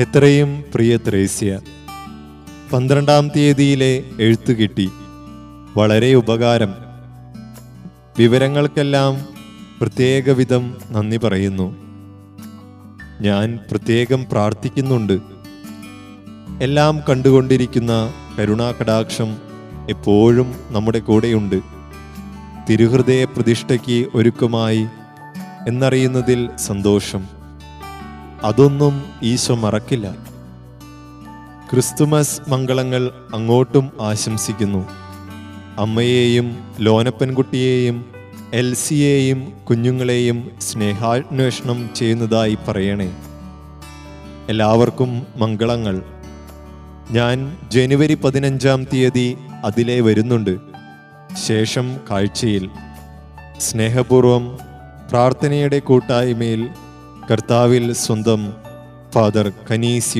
എത്രയും പ്രിയ ത്രേസ്യ പന്ത്രണ്ടാം തീയതിയിലെ എഴുത്ത് കിട്ടി. വളരെ ഉപകാരം. വിവരങ്ങൾക്കെല്ലാം പ്രത്യേകവിധം നന്ദി പറയുന്നു. ഞാൻ പ്രത്യേകം പ്രാർത്ഥിക്കുന്നുണ്ട്. എല്ലാം കണ്ടുകൊണ്ടിരിക്കുന്ന കരുണാകടാക്ഷം എപ്പോഴും നമ്മുടെ കൂടെയുണ്ട്. തിരുഹൃദയ പ്രതിഷ്ഠയ്ക്ക് ഒരുക്കമായി എന്നറിയുന്നതിൽ സന്തോഷം. അതൊന്നും ഈശോ മറക്കില്ല. ക്രിസ്തുമസ് മംഗളങ്ങൾ അങ്ങോട്ടും ആശംസിക്കുന്നു. അമ്മയെയും ലോനപ്പൻകുട്ടിയെയും എൽസിയെയും കുഞ്ഞുങ്ങളെയും സ്നേഹാന്വേഷണം ചെയ്യുന്നതായി പറയണേ. എല്ലാവർക്കും മംഗളങ്ങൾ. ഞാൻ ജനുവരി പതിനഞ്ചാം തീയതി അതിലെ വരുന്നുണ്ട്. ശേഷം കാഴ്ചയിൽ. സ്നേഹപൂർവം പ്രാർത്ഥനയുടെ കൂട്ടായ്മയിൽ കർത്താവിൽ സ്വന്തം ഫാദർ കനീസ്